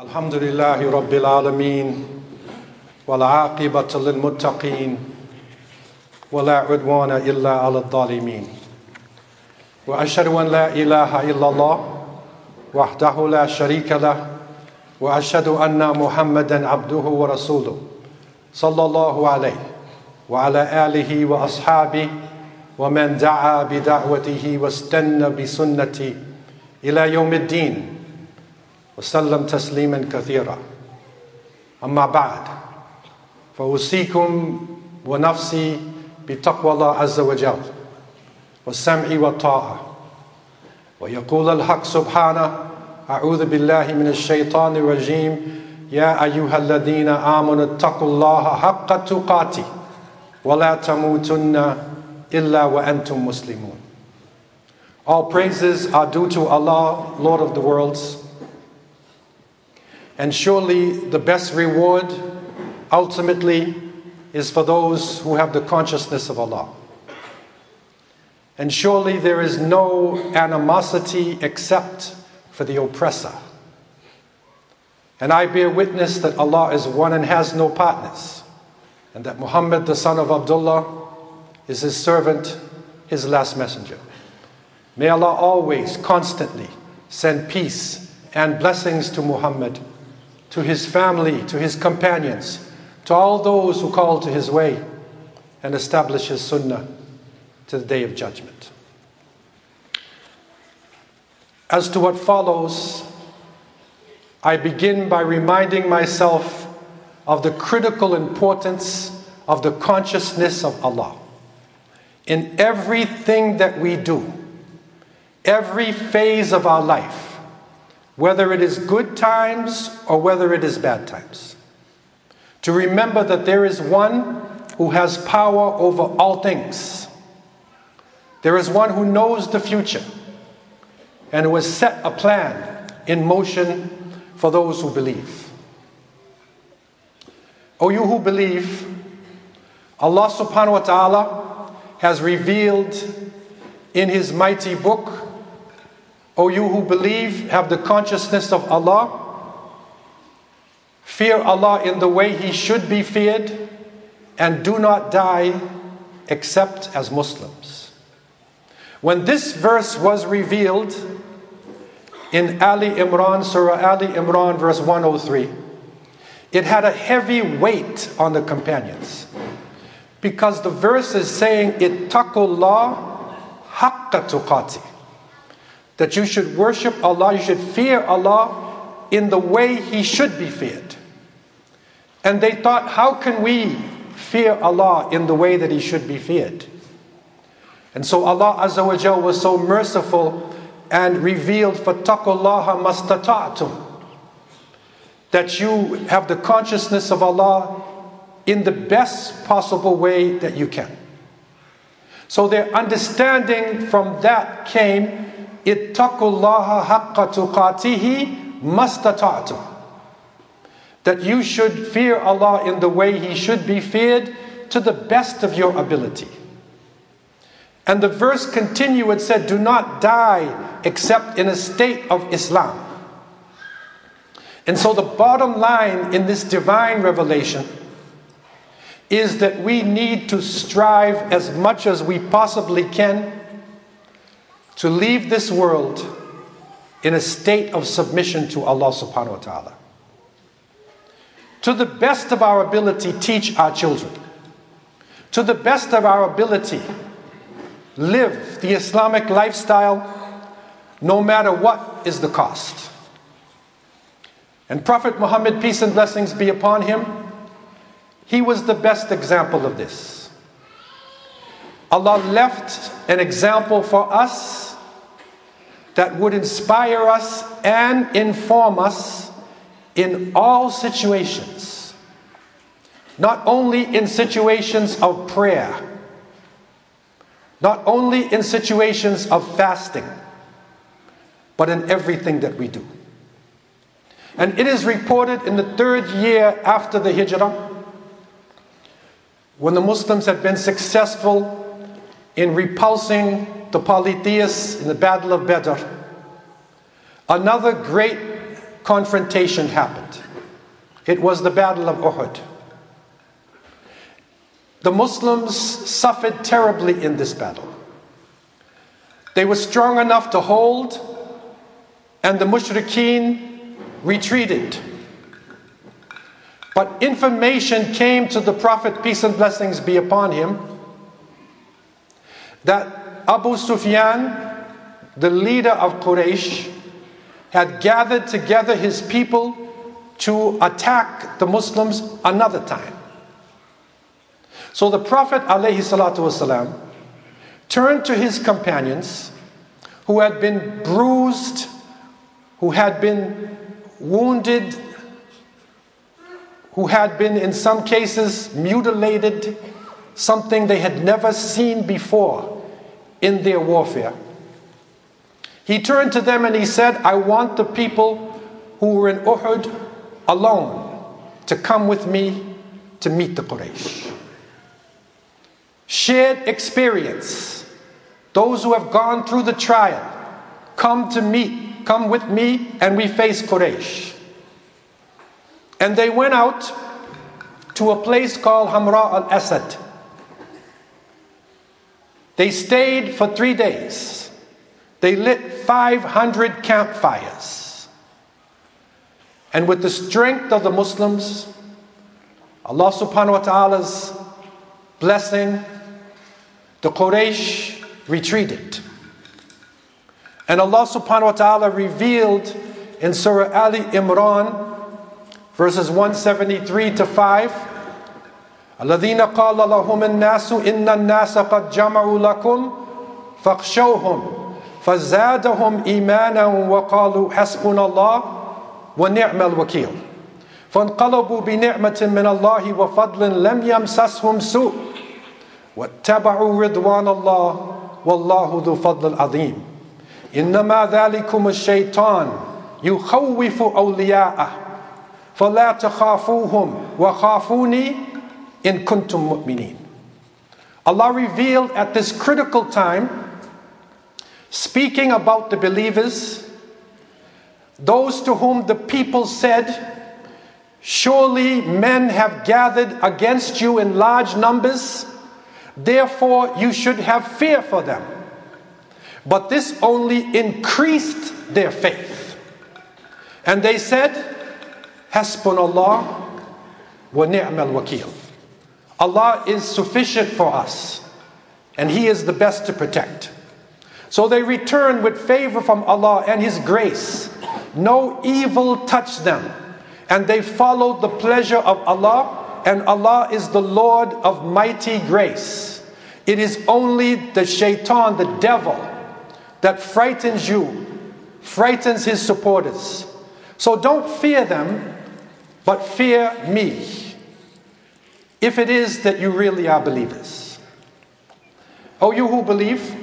الحمد لله رب العالمين والعاقبة للمتقين ولا عدوان إلا على الظالمين وأشهد أن لا إله إلا الله وحده لا شريك له وأشهد أن محمدا عبده ورسوله صلى الله عليه وعلى آله وأصحابه ومن دعا بدعوته واستنى بسنته إلى يوم الدين وسلم تسليما كثيرا. أما بعد فأوصيكم ونفسي بتقوى الله عز وجل والسمع والطاعة. ويقول الحق سبحانه أعوذ بالله من الشيطان الرجيم يا أيها الذين آمنوا اتقوا الله حق تقاته ولا تموتن إلا وأنتم مسلمون. All praises are due to Allah, Lord of the worlds. And surely the best reward ultimately is for those who have the consciousness of Allah. And surely there is no animosity except for the oppressor. And I bear witness that Allah is one and has no partners, and that Muhammad, the son of Abdullah, is his servant, his last messenger. May Allah always, constantly send peace and blessings to Muhammad, to his family, to his companions, to all those who call to his way and establish his sunnah to the day of judgment. As to what follows, I begin by reminding myself of the critical importance of the consciousness of Allah in everything that we do, every phase of our life, whether it is good times or whether it is bad times. To remember that there is one who has power over all things. There is one who knows the future and who has set a plan in motion for those who believe. O you who believe, Allah subhanahu wa ta'ala has revealed in His mighty book, O you who believe, have the consciousness of Allah, fear Allah in the way He should be feared, and do not die except as Muslims. When this verse was revealed in Ali Imran, Surah Ali Imran, verse 103, it had a heavy weight on the companions because the verse is saying, Ittaqullah haqqa tuqati That you should worship Allah, you should fear Allah in the way He should be feared. And they thought, how can we fear Allah in the way that He should be feared? And so Allah Azza wa Jal was so merciful and revealed فَاتَّقُوا مَسْتَطَعْتُمْ that you have the consciousness of Allah in the best possible way that you can. So their understanding from that came ittaqullaha haqqa tuqatihi mastata'tum. That you should fear Allah in the way He should be feared to the best of your ability. And the verse continued and said, Do not die except in a state of Islam. And so the bottom line in this divine revelation is that we need to strive as much as we possibly can to leave this world in a state of submission to Allah subhanahu wa ta'ala. To the best of our ability, teach our children. To the best of our ability, live the Islamic lifestyle no matter what is the cost. And Prophet Muhammad, peace and blessings be upon him, he was the best example of this. Allah left an example for us that would inspire us and inform us in all situations. Not only in situations of prayer, not only in situations of fasting, but in everything that we do. And it is reported in the third year after the Hijrah, when the Muslims had been successful in repulsing the polytheists in the Battle of Badr, another great confrontation happened. It was the Battle of Uhud. The Muslims suffered terribly in this battle. They were strong enough to hold, and the mushrikeen retreated. But information came to the Prophet, peace and blessings be upon him, that Abu Sufyan, the leader of Quraysh, had gathered together his people to attack the Muslims another time. So the Prophet والسلام, turned to his companions who had been bruised, who had been wounded, who had been, in some cases, mutilated, something they had never seen before in their warfare. He turned to them and he said, I want the people who were in Uhud alone to come with me to meet the Quraysh. Shared experience. Those who have gone through the trial, come to meet, come with me, and we face Quraysh. And they went out to a place called Hamra al Asad. They stayed for three days. They lit 500 campfires. And with the strength of the Muslims, Allah subhanahu wa ta'ala's blessing, the Quraysh retreated. And Allah subhanahu wa ta'ala revealed in Surah Ali Imran, verses 173 to 5. الذين قال لهم الناس إن الناس قد جمعوا لكم فاخشوهم فزادهم إيمانا وقالوا حسبنا الله ونعم الوكيل. فانقلبوا بنعمة من الله وفضل لم يمسسهم سوء واتبعوا رضوان الله والله ذو فضل عظيم. إنما ذلكم الشيطان يخوف أولياءه فلا تخافوهم وخافوني in kuntum mu'mineen. Allah revealed at this critical time, speaking about the believers, those to whom the people said, Surely men have gathered against you in large numbers, therefore you should have fear for them. But this only increased their faith. And they said, Hasbunallah wa ni'mal wakil. Allah is sufficient for us, and He is the best to protect. So they returned with favor from Allah and His grace. No evil touched them. And they followed the pleasure of Allah, and Allah is the Lord of mighty grace. It is only the shaitan, the devil, that frightens you, frightens his supporters. So don't fear them, but fear me. If it is that you really are believers. Oh, you who believe,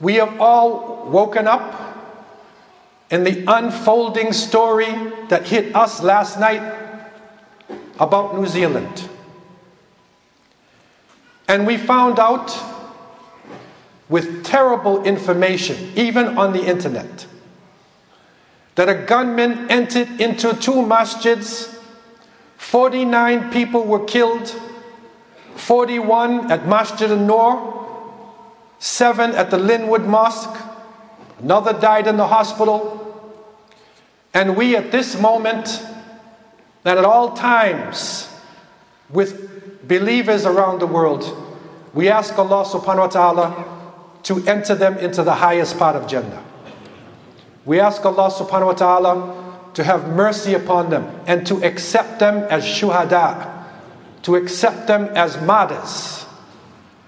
we have all woken up in the unfolding story that hit us last night about New Zealand. And we found out with terrible information, even on the internet, that a gunman entered into two masjids, 49 people were killed, 41 at Masjid al-Nur, seven at the Linwood Mosque, another died in the hospital. And we at this moment, and at all times, with believers around the world, we ask Allah subhanahu wa ta'ala to enter them into the highest part of Jannah. We ask Allah subhanahu wa ta'ala to have mercy upon them and to accept them as shuhada, to accept them as martyrs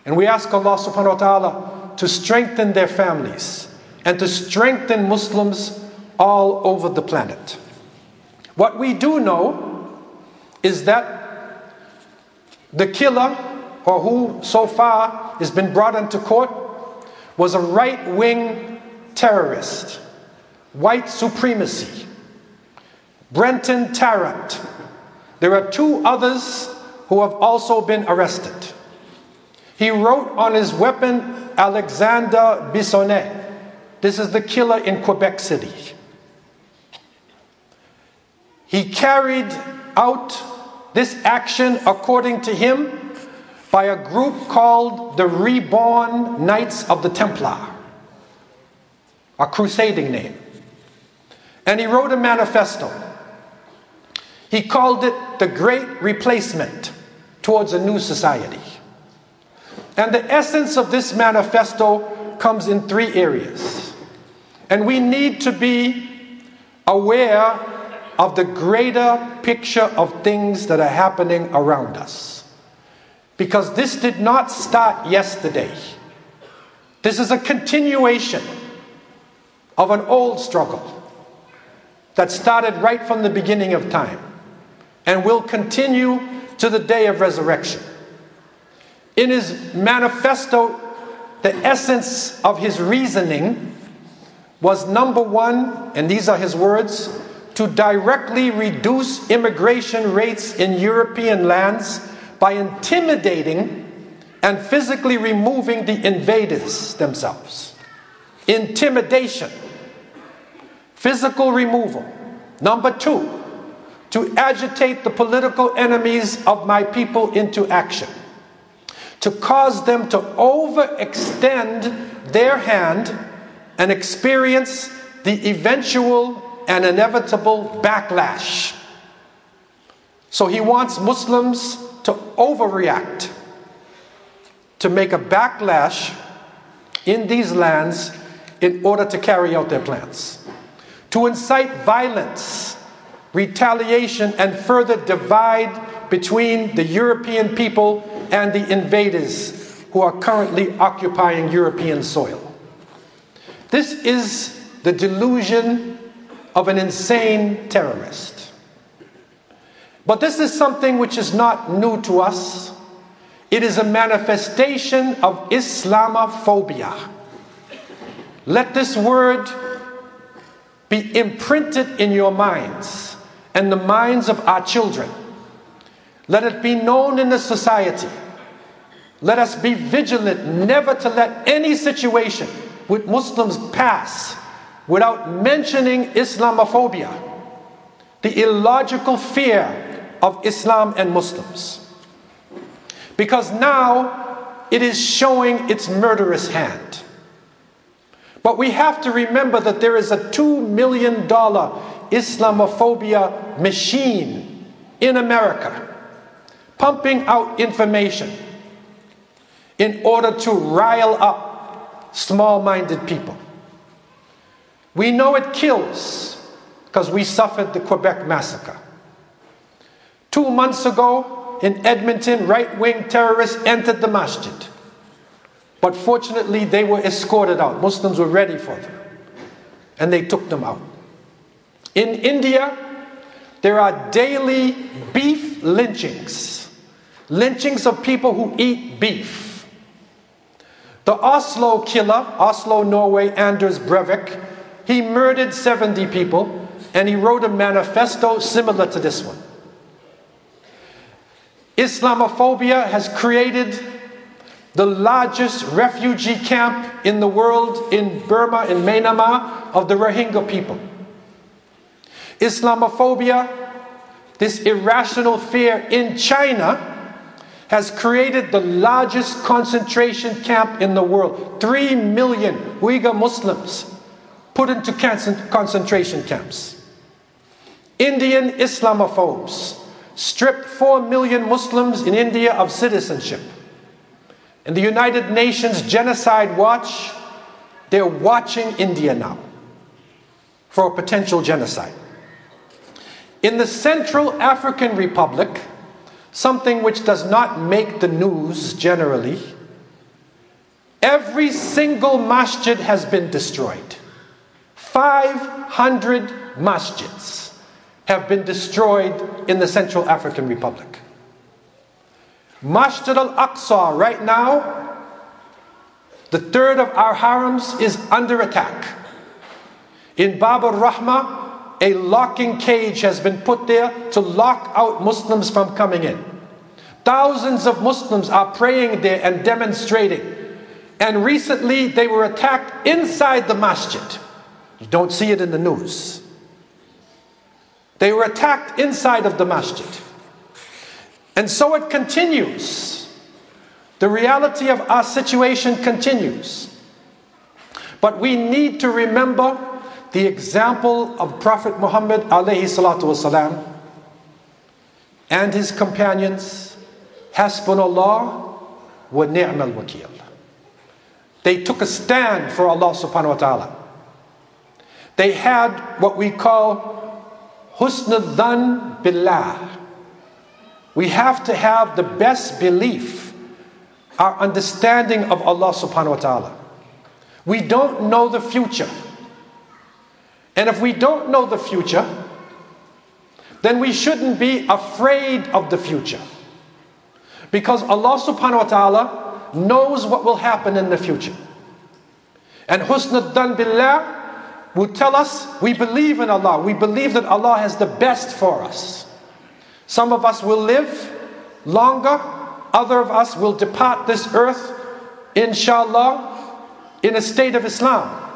and we ask Allah subhanahu wa ta'ala to strengthen their families and to strengthen Muslims all over the planet. What we do know is that the killer, or who so far has been brought into court, was a right wing terrorist, white supremacy, Brenton Tarrant. There are two others who have also been arrested. He wrote on his weapon Alexander Bissonnette. This is the killer in Quebec City. He carried out this action, according to him, by a group called the Reborn Knights of the Templar, a crusading name. And he wrote a manifesto. He called it the Great Replacement towards a new society. And the essence of this manifesto comes in three areas. And we need to be aware of the greater picture of things that are happening around us. Because this did not start yesterday. This is a continuation of an old struggle that started right from the beginning of time and will continue to the day of resurrection. In his manifesto, the essence of his reasoning was number one, and these are his words to directly reduce immigration rates in European lands by intimidating and physically removing the invaders themselves. Intimidation, physical removal. Number two, to agitate the political enemies of my people into action, to cause them to overextend their hand and experience the eventual and inevitable backlash. So he wants Muslims to overreact, to make a backlash in these lands in order to carry out their plans, to incite violence, retaliation, and further divide between the European people and the invaders who are currently occupying European soil. This is the delusion of an insane terrorist. But this is something which is not new to us. It is a manifestation of Islamophobia. Let this word be imprinted in your minds and the minds of our children. Let it be known in the society. Let us be vigilant never to let any situation with Muslims pass without mentioning Islamophobia, the illogical fear of Islam and Muslims. Because now it is showing its murderous hand. But we have to remember that there is a $2 million Islamophobia machine in America pumping out information in order to rile up small minded people. We know it kills because we suffered the Quebec massacre. Two months ago in Edmonton, right wing terrorists entered the masjid. But fortunately, they were escorted out. Muslims were ready for them. And they took them out. In India, there are daily beef lynchings, lynchings of people who eat beef. The Oslo killer, Oslo, Norway, Anders Breivik, he murdered 70 people and he wrote a manifesto similar to this one. Islamophobia has created the largest refugee camp in the world in Burma, in Myanmar, of the Rohingya people. Islamophobia, this irrational fear in China, has created the largest concentration camp in the world. Three million Uyghur Muslims put into concentration camps. Indian Islamophobes stripped 4 million Muslims in India of citizenship. And the United Nations Genocide Watch, they're watching India now for a potential genocide. In the Central African Republic, something which does not make the news generally, every single masjid has been destroyed. 500 masjids have been destroyed in the Central African Republic. Masjid al Aqsa, right now, the third of our harams, is under attack. In Bab al Rahma, a locking cage has been put there to lock out Muslims from coming in. Thousands of Muslims are praying there and demonstrating. And recently they were attacked inside the masjid. You don't see it in the news. They were attacked inside of the masjid. And so it continues. The reality of our situation continues. But we need to remember the example of Prophet Muhammad alayhi and his companions. Hasbunallah wa ni'mal wakil. They took a stand for Allah subhanahu wa ta'ala. They had what we call husn dhan billah. We have to have the best belief, our understanding of Allah subhanahu wa ta'ala. We don't know the future. And if we don't know the future, then we shouldn't be afraid of the future. Because Allah subhanahu wa ta'ala knows what will happen in the future. And husn dhan billah will tell us we believe in Allah. We believe that Allah has the best for us. Some of us will live longer, other of us will depart this earth, inshallah, in a state of Islam.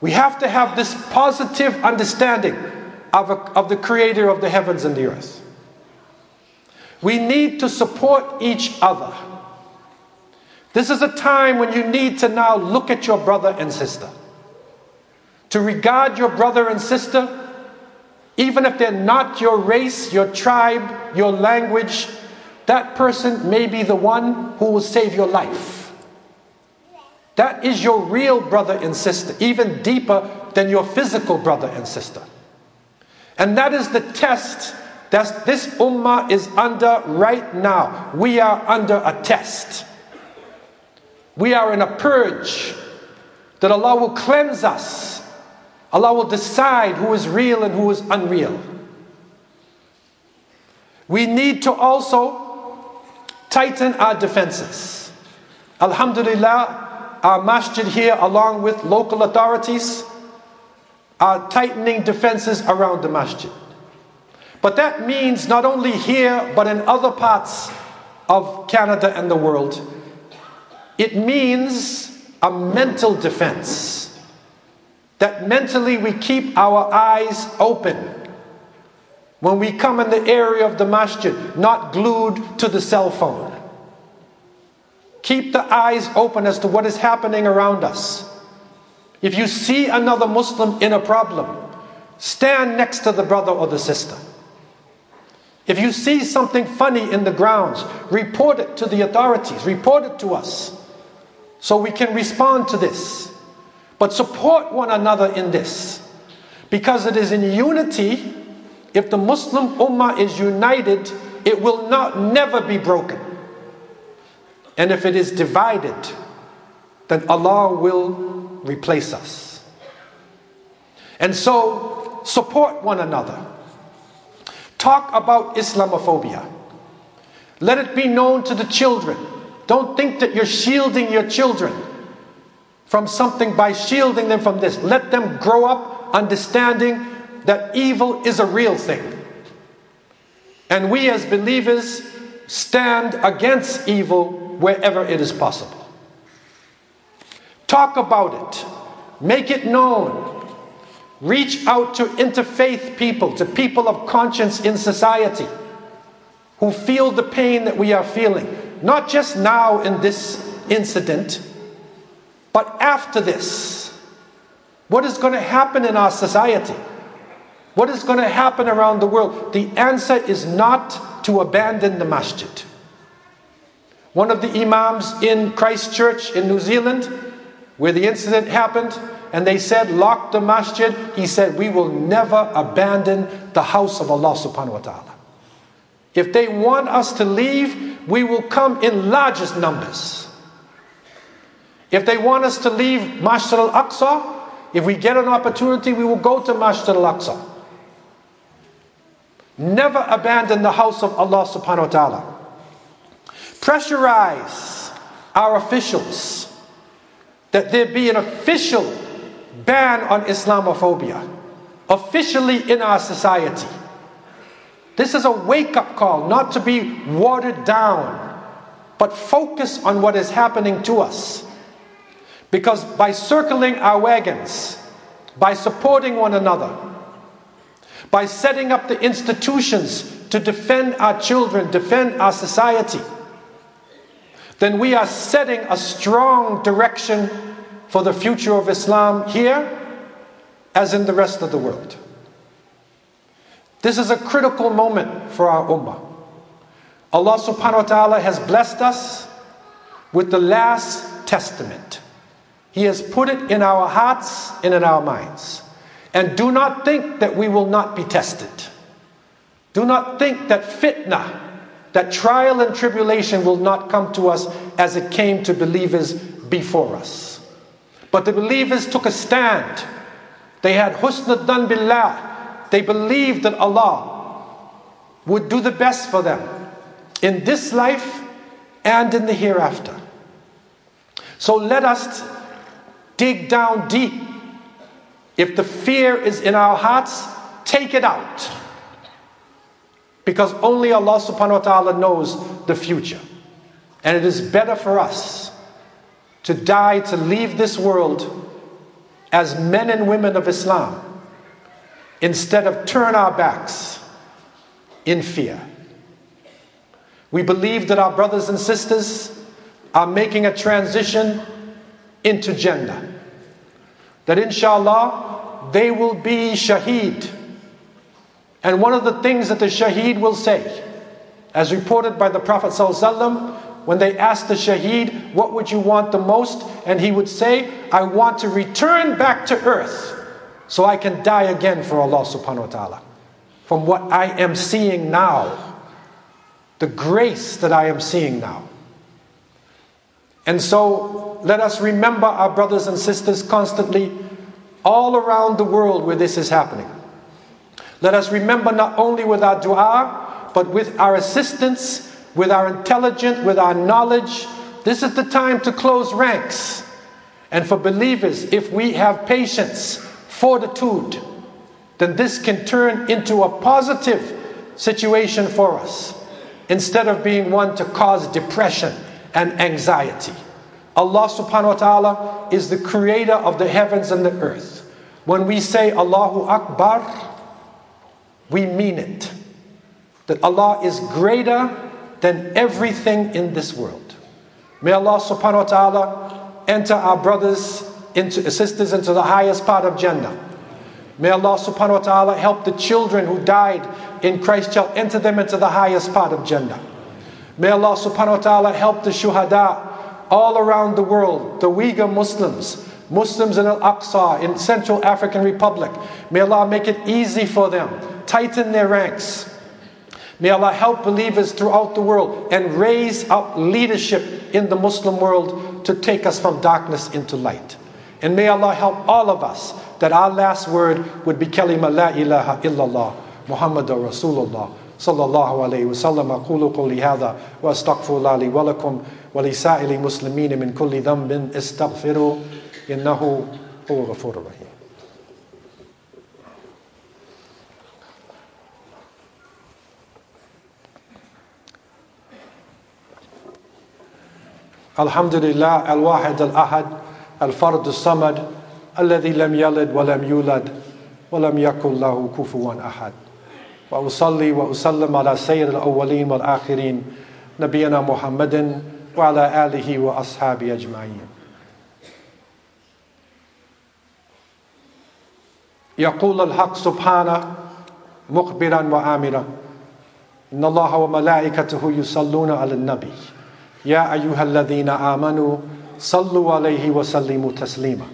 We have to have this positive understanding of, a, of the creator of the heavens and the earth. We need to support each other. This is a time when you need to now look at your brother and sister. To regard your brother and sister, even if they're not your race, your tribe, your language, that person may be the one who will save your life. That is your real brother and sister, even deeper than your physical brother and sister. And that is the test that this ummah is under right now. We are under a test. We are in a purge that Allah will cleanse us. Allah will decide who is real and who is unreal. We need to also tighten our defenses. Alhamdulillah, our masjid here, along with local authorities, are tightening defenses around the masjid. But that means not only here, but in other parts of Canada and the world, it means a mental defense. That mentally we keep our eyes open when we come in the area of the masjid, not glued to the cell phone. Keep the eyes open as to what is happening around us. If you see another Muslim in a problem, stand next to the brother or the sister. If you see something funny in the grounds, report it to the authorities, report it to us so we can respond to this. But support one another in this because it is in unity. If the Muslim Ummah is united, it will not never be broken. And if it is divided, then Allah will replace us. And so, support one another. Talk about Islamophobia. Let it be known to the children. Don't think that you're shielding your children from something by shielding them from this. Let them grow up understanding that evil is a real thing. And we as believers stand against evil wherever it is possible. Talk about it. Make it known. Reach out to interfaith people, to people of conscience in society who feel the pain that we are feeling. Not just now in this incident, but after this. What is going to happen in our society? What is going to happen around the world? The answer is not to abandon the masjid. One of the imams in Christchurch in New Zealand where the incident happened and they said, lock the masjid, he said, we will never abandon the house of Allah subhanahu wa ta'ala. If they want us to leave, we will come in largest numbers. If they want us to leave Masjid al-Aqsa, if we get an opportunity, we will go to Masjid al-Aqsa. Never abandon the house of Allah subhanahu wa ta'ala. Pressurize our officials that there be an official ban on Islamophobia, officially in our society. This is a wake up call, not to be watered down, but focus on what is happening to us. Because by circling our wagons, by supporting one another, by setting up the institutions to defend our children, defend our society, then we are setting a strong direction for the future of Islam here as in the rest of the world. This is a critical moment for our ummah. Allah subhanahu wa ta'ala has blessed us with the last testament. He has put it in our hearts and in our minds. And do not think that we will not be tested. Do not think that fitna, that trial and tribulation will not come to us as it came to believers before us. But the believers took a stand. They had husn dhan billah. They believed that Allah would do the best for them in this life and in the hereafter. So let us dig down deep. If the fear is in our hearts, take it out. Because only Allah subhanahu wa ta'ala knows the future. And it is better for us to die, to leave this world as men and women of Islam, instead of turn our backs in fear. We believe that our brothers and sisters are making a transition into Jannah. That inshallah, they will be shaheed. And one of the things that the shaheed will say, as reported by the Prophet when they asked the shaheed, What would you want the most? And he would say, I want to return back to earth so I can die again for Allah subhanahu wa ta'ala. From what I am seeing now, the grace that I am seeing now. And so let us remember our brothers and sisters constantly all around the world where this is happening. Let us remember not only with our dua, but with our assistance, with our intelligence, with our knowledge. This is the time to close ranks. And for believers, if we have patience, fortitude, then this can turn into a positive situation for us instead of being one to cause depression and anxiety. Allah subhanahu wa ta'ala is the creator of the heavens and the earth. When we say Allahu Akbar, we mean it. That Allah is greater than everything in this world. May Allah subhanahu wa ta'ala enter our brothers into uh, sisters into the highest part of Jannah. May Allah subhanahu wa ta'ala help the children who died in Christchurch enter them into the highest part of Jannah. May Allah subhanahu wa ta'ala help the shuhada all around the world, the Uyghur Muslims, Muslims in Al-Aqsa, in Central African Republic. May Allah make it easy for them, tighten their ranks. May Allah help believers throughout the world and raise up leadership in the Muslim world to take us from darkness into light. And may Allah help all of us that our last word would be kalima la ilaha illallah Muhammadur Rasulullah sallallahu alayhi wa sallam aqulu qawli hadha wa astaghfirullah li wa lakum wa li sa'ili muslimin min kulli dhanbin istaghfiru innahu huwa ghafurur rahim الحمد لله الواحد الأحد الفرد الصمد الذي لم يلد ولم يولد ولم يكن له كفوا أحد وأصلي وأسلم على سيد الأولين والآخرين نبينا محمد وعلى آله وأصحابه أجمعين يقول الحق سبحانه مخبرا وآمرا إن الله وملائكته يصلون على النبي يا أيها الذين آمنوا صلوا عليه وسلموا تسليما.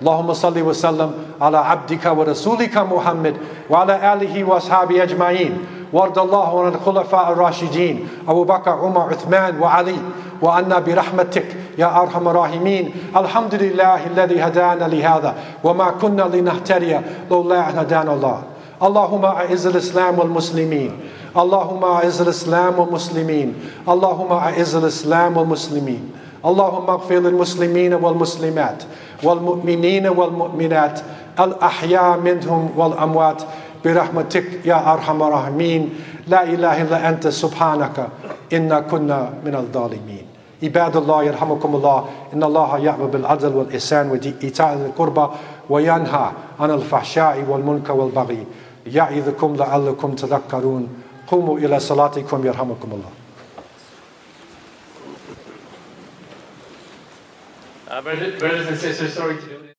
اللهم صل وسلم على عبدك ورسولك محمد وعلى آله وأصحابه أجمعين. وارض الله عن الخلفاء الراشدين أبو بكر عمر عثمان وعلي. وعنا برحمتك يا أرحم الراحمين. الحمد لله الذي هدانا لهذا وما كنا لنهتدي لولا أن هدانا الله. اللهم أعز الإسلام والمسلمين. اللهم أعز الإسلام والمسلمين اللهم أعز الإسلام والمسلمين اللهم اغفر للمسلمين والمسلمات والمؤمنين والمؤمنات الأحياء منهم والأموات برحمتك يا أرحم الراحمين لا إله إلا أنت سبحانك إنا كنا من الظالمين عباد الله يرحمكم الله إن الله يأمر بالعدل والإحسان وإيتاء القربى وينهى عن الفحشاء والمنكر والبغي يعظكم لعلكم تذكرون قوموا إلى صلاتكم يرحمكم الله Uh, brothers, brothers and sisters, sorry to do this.